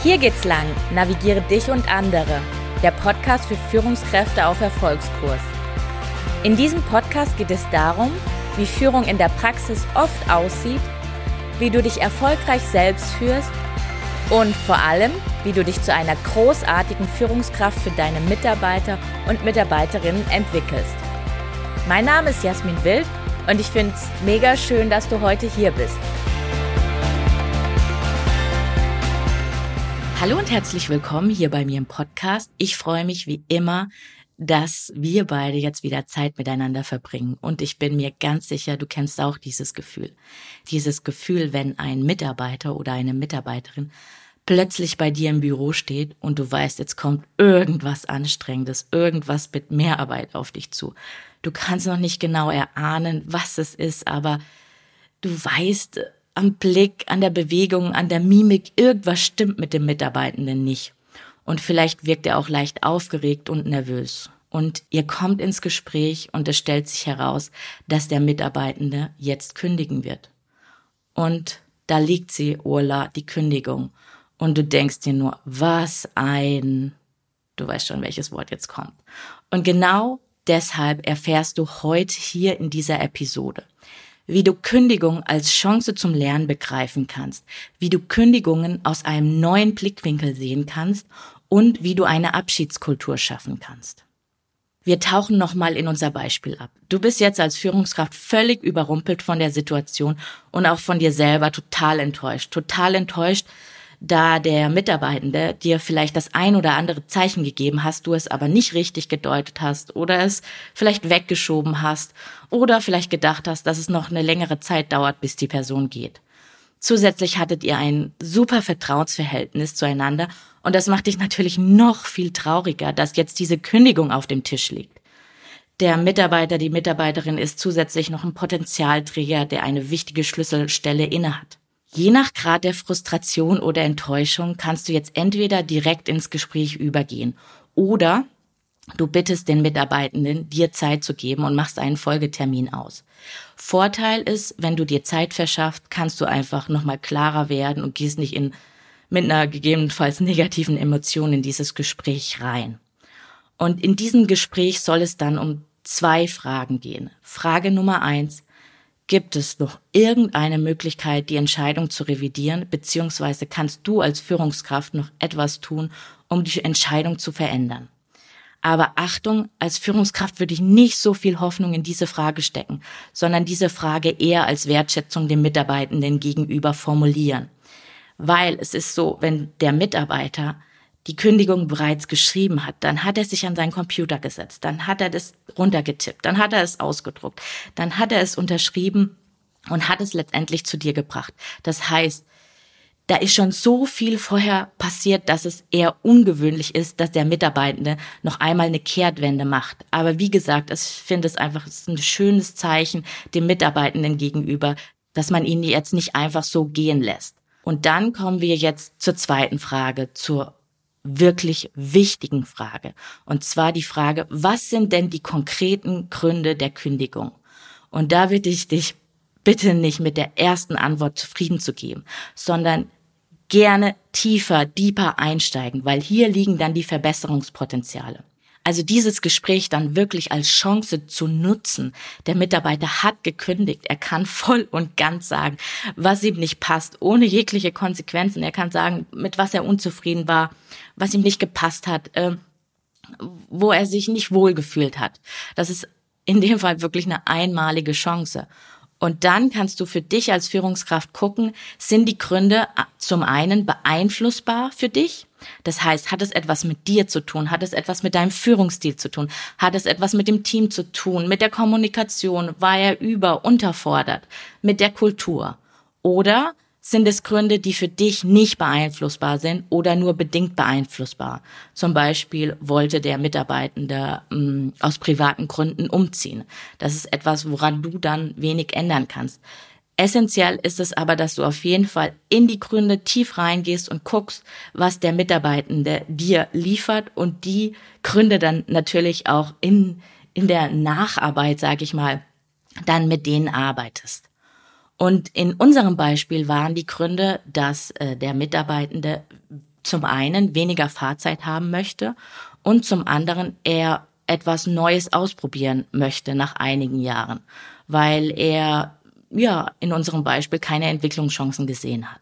Hier geht's lang. Navigiere dich und andere. Der Podcast für Führungskräfte auf Erfolgskurs. In diesem Podcast geht es darum, wie Führung in der Praxis oft aussieht, wie du dich erfolgreich selbst führst und vor allem, wie du dich zu einer großartigen Führungskraft für deine Mitarbeiter und Mitarbeiterinnen entwickelst. Mein Name ist Jasmin Wild und ich finde es mega schön, dass du heute hier bist. Hallo und herzlich willkommen hier bei mir im Podcast. Ich freue mich wie immer, dass wir beide jetzt wieder Zeit miteinander verbringen. Und ich bin mir ganz sicher, du kennst auch dieses Gefühl. Dieses Gefühl, wenn ein Mitarbeiter oder eine Mitarbeiterin plötzlich bei dir im Büro steht und du weißt, jetzt kommt irgendwas Anstrengendes, irgendwas mit Mehrarbeit auf dich zu. Du kannst noch nicht genau erahnen, was es ist, aber du weißt, am Blick, an der Bewegung, an der Mimik, irgendwas stimmt mit dem Mitarbeitenden nicht. Und vielleicht wirkt er auch leicht aufgeregt und nervös. Und ihr kommt ins Gespräch und es stellt sich heraus, dass der Mitarbeitende jetzt kündigen wird. Und da liegt sie, Urla, die Kündigung. Und du denkst dir nur, was ein, du weißt schon, welches Wort jetzt kommt. Und genau deshalb erfährst du heute hier in dieser Episode, wie du Kündigung als Chance zum Lernen begreifen kannst, wie du Kündigungen aus einem neuen Blickwinkel sehen kannst und wie du eine Abschiedskultur schaffen kannst. Wir tauchen nochmal in unser Beispiel ab. Du bist jetzt als Führungskraft völlig überrumpelt von der Situation und auch von dir selber total enttäuscht. Total enttäuscht, da der Mitarbeitende dir vielleicht das ein oder andere Zeichen gegeben hast, du es aber nicht richtig gedeutet hast oder es vielleicht weggeschoben hast oder vielleicht gedacht hast, dass es noch eine längere Zeit dauert, bis die Person geht. Zusätzlich hattet ihr ein super Vertrauensverhältnis zueinander und das macht dich natürlich noch viel trauriger, dass jetzt diese Kündigung auf dem Tisch liegt. Der Mitarbeiter, die Mitarbeiterin ist zusätzlich noch ein Potenzialträger, der eine wichtige Schlüsselstelle innehat. Je nach Grad der Frustration oder Enttäuschung kannst du jetzt entweder direkt ins Gespräch übergehen oder du bittest den Mitarbeitenden, dir Zeit zu geben und machst einen Folgetermin aus. Vorteil ist, wenn du dir Zeit verschaffst, kannst du einfach nochmal klarer werden und gehst nicht in, mit einer gegebenenfalls negativen Emotion in dieses Gespräch rein. Und in diesem Gespräch soll es dann um zwei Fragen gehen. Frage Nummer eins. Gibt es noch irgendeine Möglichkeit, die Entscheidung zu revidieren, beziehungsweise kannst du als Führungskraft noch etwas tun, um die Entscheidung zu verändern? Aber Achtung, als Führungskraft würde ich nicht so viel Hoffnung in diese Frage stecken, sondern diese Frage eher als Wertschätzung dem Mitarbeitenden gegenüber formulieren. Weil es ist so, wenn der Mitarbeiter die Kündigung bereits geschrieben hat, dann hat er sich an seinen Computer gesetzt, dann hat er das runtergetippt, dann hat er es ausgedruckt, dann hat er es unterschrieben und hat es letztendlich zu dir gebracht. Das heißt, da ist schon so viel vorher passiert, dass es eher ungewöhnlich ist, dass der Mitarbeitende noch einmal eine Kehrtwende macht. Aber wie gesagt, ich finde es einfach ein schönes Zeichen dem Mitarbeitenden gegenüber, dass man ihn jetzt nicht einfach so gehen lässt. Und dann kommen wir jetzt zur zweiten Frage, zur wirklich wichtigen Frage. Und zwar die Frage, was sind denn die konkreten Gründe der Kündigung? Und da bitte ich dich bitte nicht mit der ersten Antwort zufrieden zu geben, sondern gerne tiefer, deeper einsteigen, weil hier liegen dann die Verbesserungspotenziale. Also dieses Gespräch dann wirklich als Chance zu nutzen. Der Mitarbeiter hat gekündigt. Er kann voll und ganz sagen, was ihm nicht passt, ohne jegliche Konsequenzen. Er kann sagen, mit was er unzufrieden war, was ihm nicht gepasst hat, äh, wo er sich nicht wohlgefühlt hat. Das ist in dem Fall wirklich eine einmalige Chance. Und dann kannst du für dich als Führungskraft gucken, sind die Gründe äh, zum einen beeinflussbar für dich? Das heißt, hat es etwas mit dir zu tun? Hat es etwas mit deinem Führungsstil zu tun? Hat es etwas mit dem Team zu tun? Mit der Kommunikation? War er über, unterfordert? Mit der Kultur? Oder sind es Gründe, die für dich nicht beeinflussbar sind oder nur bedingt beeinflussbar. Zum Beispiel wollte der Mitarbeitende ähm, aus privaten Gründen umziehen. Das ist etwas, woran du dann wenig ändern kannst. Essentiell ist es aber, dass du auf jeden Fall in die Gründe tief reingehst und guckst, was der Mitarbeitende dir liefert und die Gründe dann natürlich auch in, in der Nacharbeit, sage ich mal, dann mit denen arbeitest. Und in unserem Beispiel waren die Gründe, dass äh, der Mitarbeitende zum einen weniger Fahrzeit haben möchte und zum anderen er etwas Neues ausprobieren möchte nach einigen Jahren, weil er ja in unserem Beispiel keine Entwicklungschancen gesehen hat.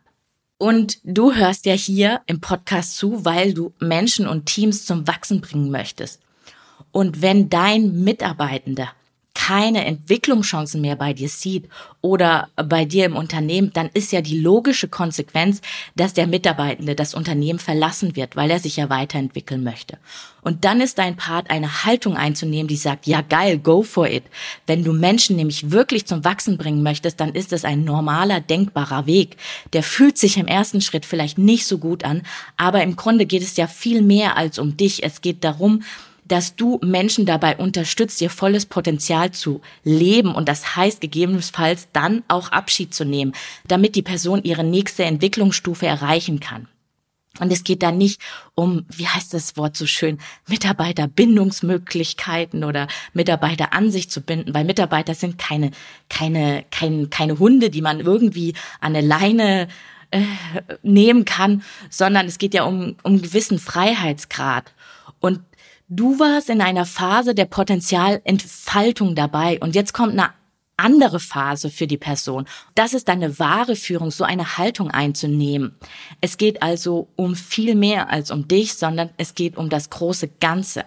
Und du hörst ja hier im Podcast zu, weil du Menschen und Teams zum Wachsen bringen möchtest. Und wenn dein Mitarbeitender keine Entwicklungschancen mehr bei dir sieht oder bei dir im Unternehmen, dann ist ja die logische Konsequenz, dass der Mitarbeitende das Unternehmen verlassen wird, weil er sich ja weiterentwickeln möchte. Und dann ist dein Part, eine Haltung einzunehmen, die sagt, ja geil, go for it. Wenn du Menschen nämlich wirklich zum Wachsen bringen möchtest, dann ist es ein normaler, denkbarer Weg. Der fühlt sich im ersten Schritt vielleicht nicht so gut an, aber im Grunde geht es ja viel mehr als um dich. Es geht darum, dass du Menschen dabei unterstützt, ihr volles Potenzial zu leben und das heißt gegebenenfalls dann auch Abschied zu nehmen, damit die Person ihre nächste Entwicklungsstufe erreichen kann. Und es geht da nicht um, wie heißt das Wort so schön, Mitarbeiterbindungsmöglichkeiten oder Mitarbeiter an sich zu binden, weil Mitarbeiter sind keine, keine, keine, keine Hunde, die man irgendwie an eine Leine äh, nehmen kann, sondern es geht ja um, um einen gewissen Freiheitsgrad. Und Du warst in einer Phase der Potenzialentfaltung dabei und jetzt kommt eine andere Phase für die Person. Das ist deine wahre Führung, so eine Haltung einzunehmen. Es geht also um viel mehr als um dich, sondern es geht um das große Ganze.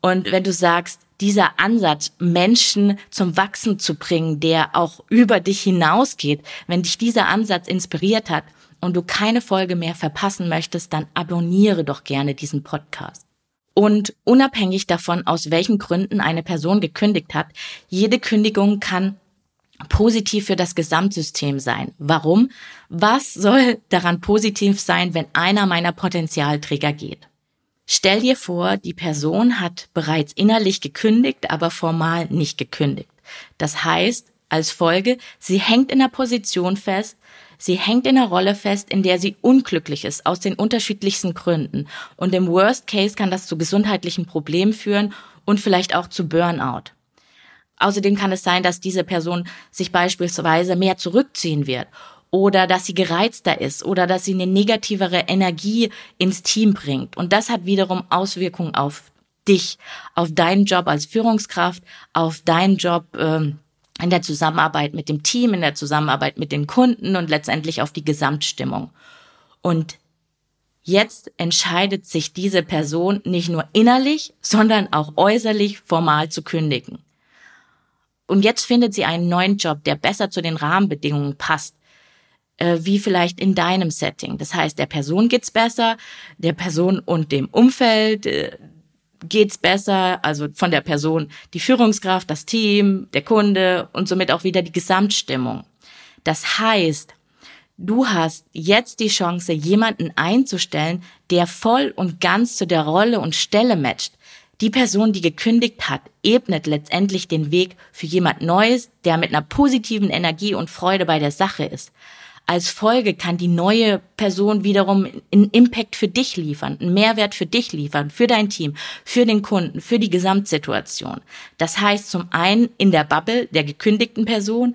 Und wenn du sagst, dieser Ansatz, Menschen zum Wachsen zu bringen, der auch über dich hinausgeht, wenn dich dieser Ansatz inspiriert hat und du keine Folge mehr verpassen möchtest, dann abonniere doch gerne diesen Podcast. Und unabhängig davon, aus welchen Gründen eine Person gekündigt hat, jede Kündigung kann positiv für das Gesamtsystem sein. Warum? Was soll daran positiv sein, wenn einer meiner Potenzialträger geht? Stell dir vor, die Person hat bereits innerlich gekündigt, aber formal nicht gekündigt. Das heißt, als Folge, sie hängt in der Position fest, Sie hängt in einer Rolle fest, in der sie unglücklich ist, aus den unterschiedlichsten Gründen. Und im Worst Case kann das zu gesundheitlichen Problemen führen und vielleicht auch zu Burnout. Außerdem kann es sein, dass diese Person sich beispielsweise mehr zurückziehen wird oder dass sie gereizter ist oder dass sie eine negativere Energie ins Team bringt. Und das hat wiederum Auswirkungen auf dich, auf deinen Job als Führungskraft, auf deinen Job ähm, in der Zusammenarbeit mit dem Team, in der Zusammenarbeit mit den Kunden und letztendlich auf die Gesamtstimmung. Und jetzt entscheidet sich diese Person nicht nur innerlich, sondern auch äußerlich formal zu kündigen. Und jetzt findet sie einen neuen Job, der besser zu den Rahmenbedingungen passt, äh, wie vielleicht in deinem Setting. Das heißt, der Person geht's besser, der Person und dem Umfeld, äh, geht's besser, also von der Person, die Führungskraft, das Team, der Kunde und somit auch wieder die Gesamtstimmung. Das heißt, du hast jetzt die Chance, jemanden einzustellen, der voll und ganz zu der Rolle und Stelle matcht. Die Person, die gekündigt hat, ebnet letztendlich den Weg für jemand Neues, der mit einer positiven Energie und Freude bei der Sache ist als Folge kann die neue Person wiederum einen Impact für dich liefern, einen Mehrwert für dich liefern, für dein Team, für den Kunden, für die Gesamtsituation. Das heißt zum einen in der Bubble der gekündigten Person,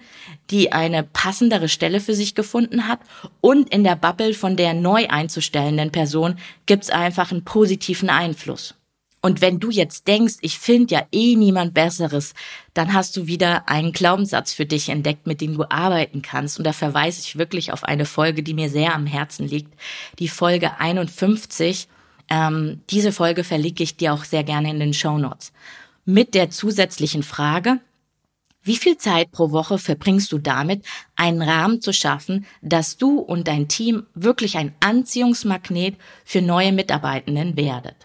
die eine passendere Stelle für sich gefunden hat und in der Bubble von der neu einzustellenden Person gibt's einfach einen positiven Einfluss. Und wenn du jetzt denkst, ich finde ja eh niemand Besseres, dann hast du wieder einen Glaubenssatz für dich entdeckt, mit dem du arbeiten kannst. Und da verweise ich wirklich auf eine Folge, die mir sehr am Herzen liegt, die Folge 51. Ähm, diese Folge verlinke ich dir auch sehr gerne in den Show Notes. Mit der zusätzlichen Frage, wie viel Zeit pro Woche verbringst du damit, einen Rahmen zu schaffen, dass du und dein Team wirklich ein Anziehungsmagnet für neue Mitarbeitenden werdet?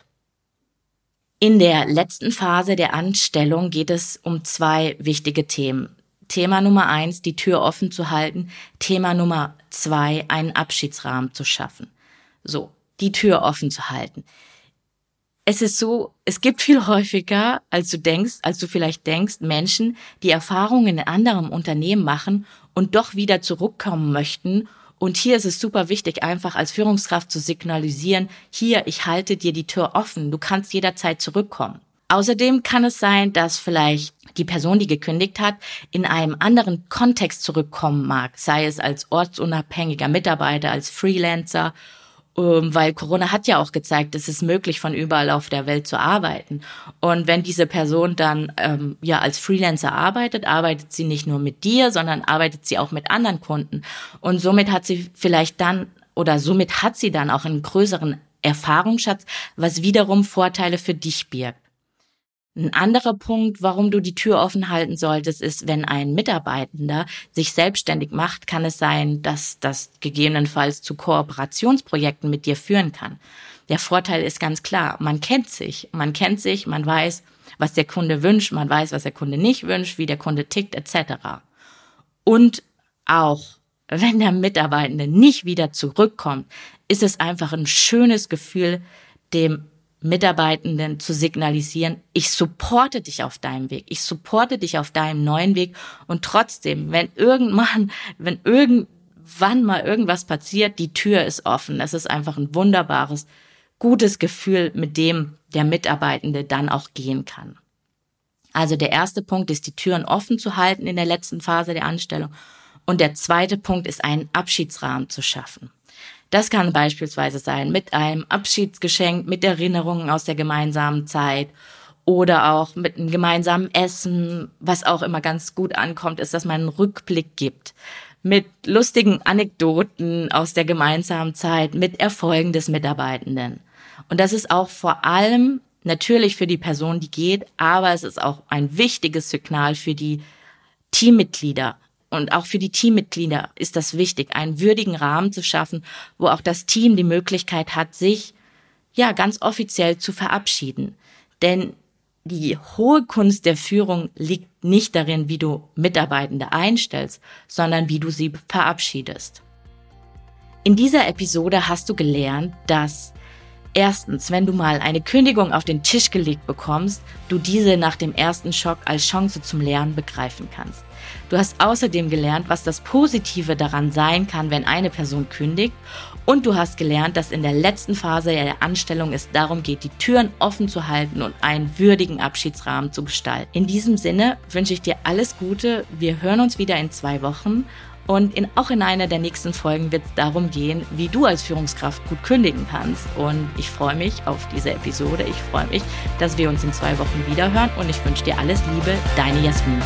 In der letzten Phase der Anstellung geht es um zwei wichtige Themen. Thema Nummer eins, die Tür offen zu halten. Thema Nummer zwei, einen Abschiedsrahmen zu schaffen. So, die Tür offen zu halten. Es ist so, es gibt viel häufiger, als du denkst, als du vielleicht denkst, Menschen, die Erfahrungen in anderem Unternehmen machen und doch wieder zurückkommen möchten und hier ist es super wichtig, einfach als Führungskraft zu signalisieren, hier, ich halte dir die Tür offen, du kannst jederzeit zurückkommen. Außerdem kann es sein, dass vielleicht die Person, die gekündigt hat, in einem anderen Kontext zurückkommen mag, sei es als ortsunabhängiger Mitarbeiter, als Freelancer weil Corona hat ja auch gezeigt, es ist möglich, von überall auf der Welt zu arbeiten. Und wenn diese Person dann ähm, ja als Freelancer arbeitet, arbeitet sie nicht nur mit dir, sondern arbeitet sie auch mit anderen Kunden. Und somit hat sie vielleicht dann oder somit hat sie dann auch einen größeren Erfahrungsschatz, was wiederum Vorteile für dich birgt. Ein anderer Punkt, warum du die Tür offen halten solltest, ist, wenn ein Mitarbeitender sich selbstständig macht, kann es sein, dass das gegebenenfalls zu Kooperationsprojekten mit dir führen kann. Der Vorteil ist ganz klar, man kennt sich, man kennt sich, man weiß, was der Kunde wünscht, man weiß, was der Kunde nicht wünscht, wie der Kunde tickt, etc. Und auch, wenn der Mitarbeitende nicht wieder zurückkommt, ist es einfach ein schönes Gefühl, dem Mitarbeitenden zu signalisieren, ich supporte dich auf deinem Weg, ich supporte dich auf deinem neuen Weg und trotzdem, wenn irgendwann, wenn irgendwann mal irgendwas passiert, die Tür ist offen. Das ist einfach ein wunderbares, gutes Gefühl, mit dem der Mitarbeitende dann auch gehen kann. Also der erste Punkt ist, die Türen offen zu halten in der letzten Phase der Anstellung. Und der zweite Punkt ist, einen Abschiedsrahmen zu schaffen. Das kann beispielsweise sein mit einem Abschiedsgeschenk, mit Erinnerungen aus der gemeinsamen Zeit oder auch mit einem gemeinsamen Essen. Was auch immer ganz gut ankommt, ist, dass man einen Rückblick gibt mit lustigen Anekdoten aus der gemeinsamen Zeit, mit Erfolgen des Mitarbeitenden. Und das ist auch vor allem natürlich für die Person, die geht, aber es ist auch ein wichtiges Signal für die Teammitglieder, und auch für die Teammitglieder ist das wichtig, einen würdigen Rahmen zu schaffen, wo auch das Team die Möglichkeit hat, sich ja ganz offiziell zu verabschieden. Denn die hohe Kunst der Führung liegt nicht darin, wie du Mitarbeitende einstellst, sondern wie du sie verabschiedest. In dieser Episode hast du gelernt, dass Erstens, wenn du mal eine Kündigung auf den Tisch gelegt bekommst, du diese nach dem ersten Schock als Chance zum Lernen begreifen kannst. Du hast außerdem gelernt, was das Positive daran sein kann, wenn eine Person kündigt. Und du hast gelernt, dass in der letzten Phase der Anstellung es darum geht, die Türen offen zu halten und einen würdigen Abschiedsrahmen zu gestalten. In diesem Sinne wünsche ich dir alles Gute. Wir hören uns wieder in zwei Wochen. Und in, auch in einer der nächsten Folgen wird es darum gehen, wie du als Führungskraft gut kündigen kannst. Und ich freue mich auf diese Episode. Ich freue mich, dass wir uns in zwei Wochen wieder hören. Und ich wünsche dir alles Liebe, deine Jasmin.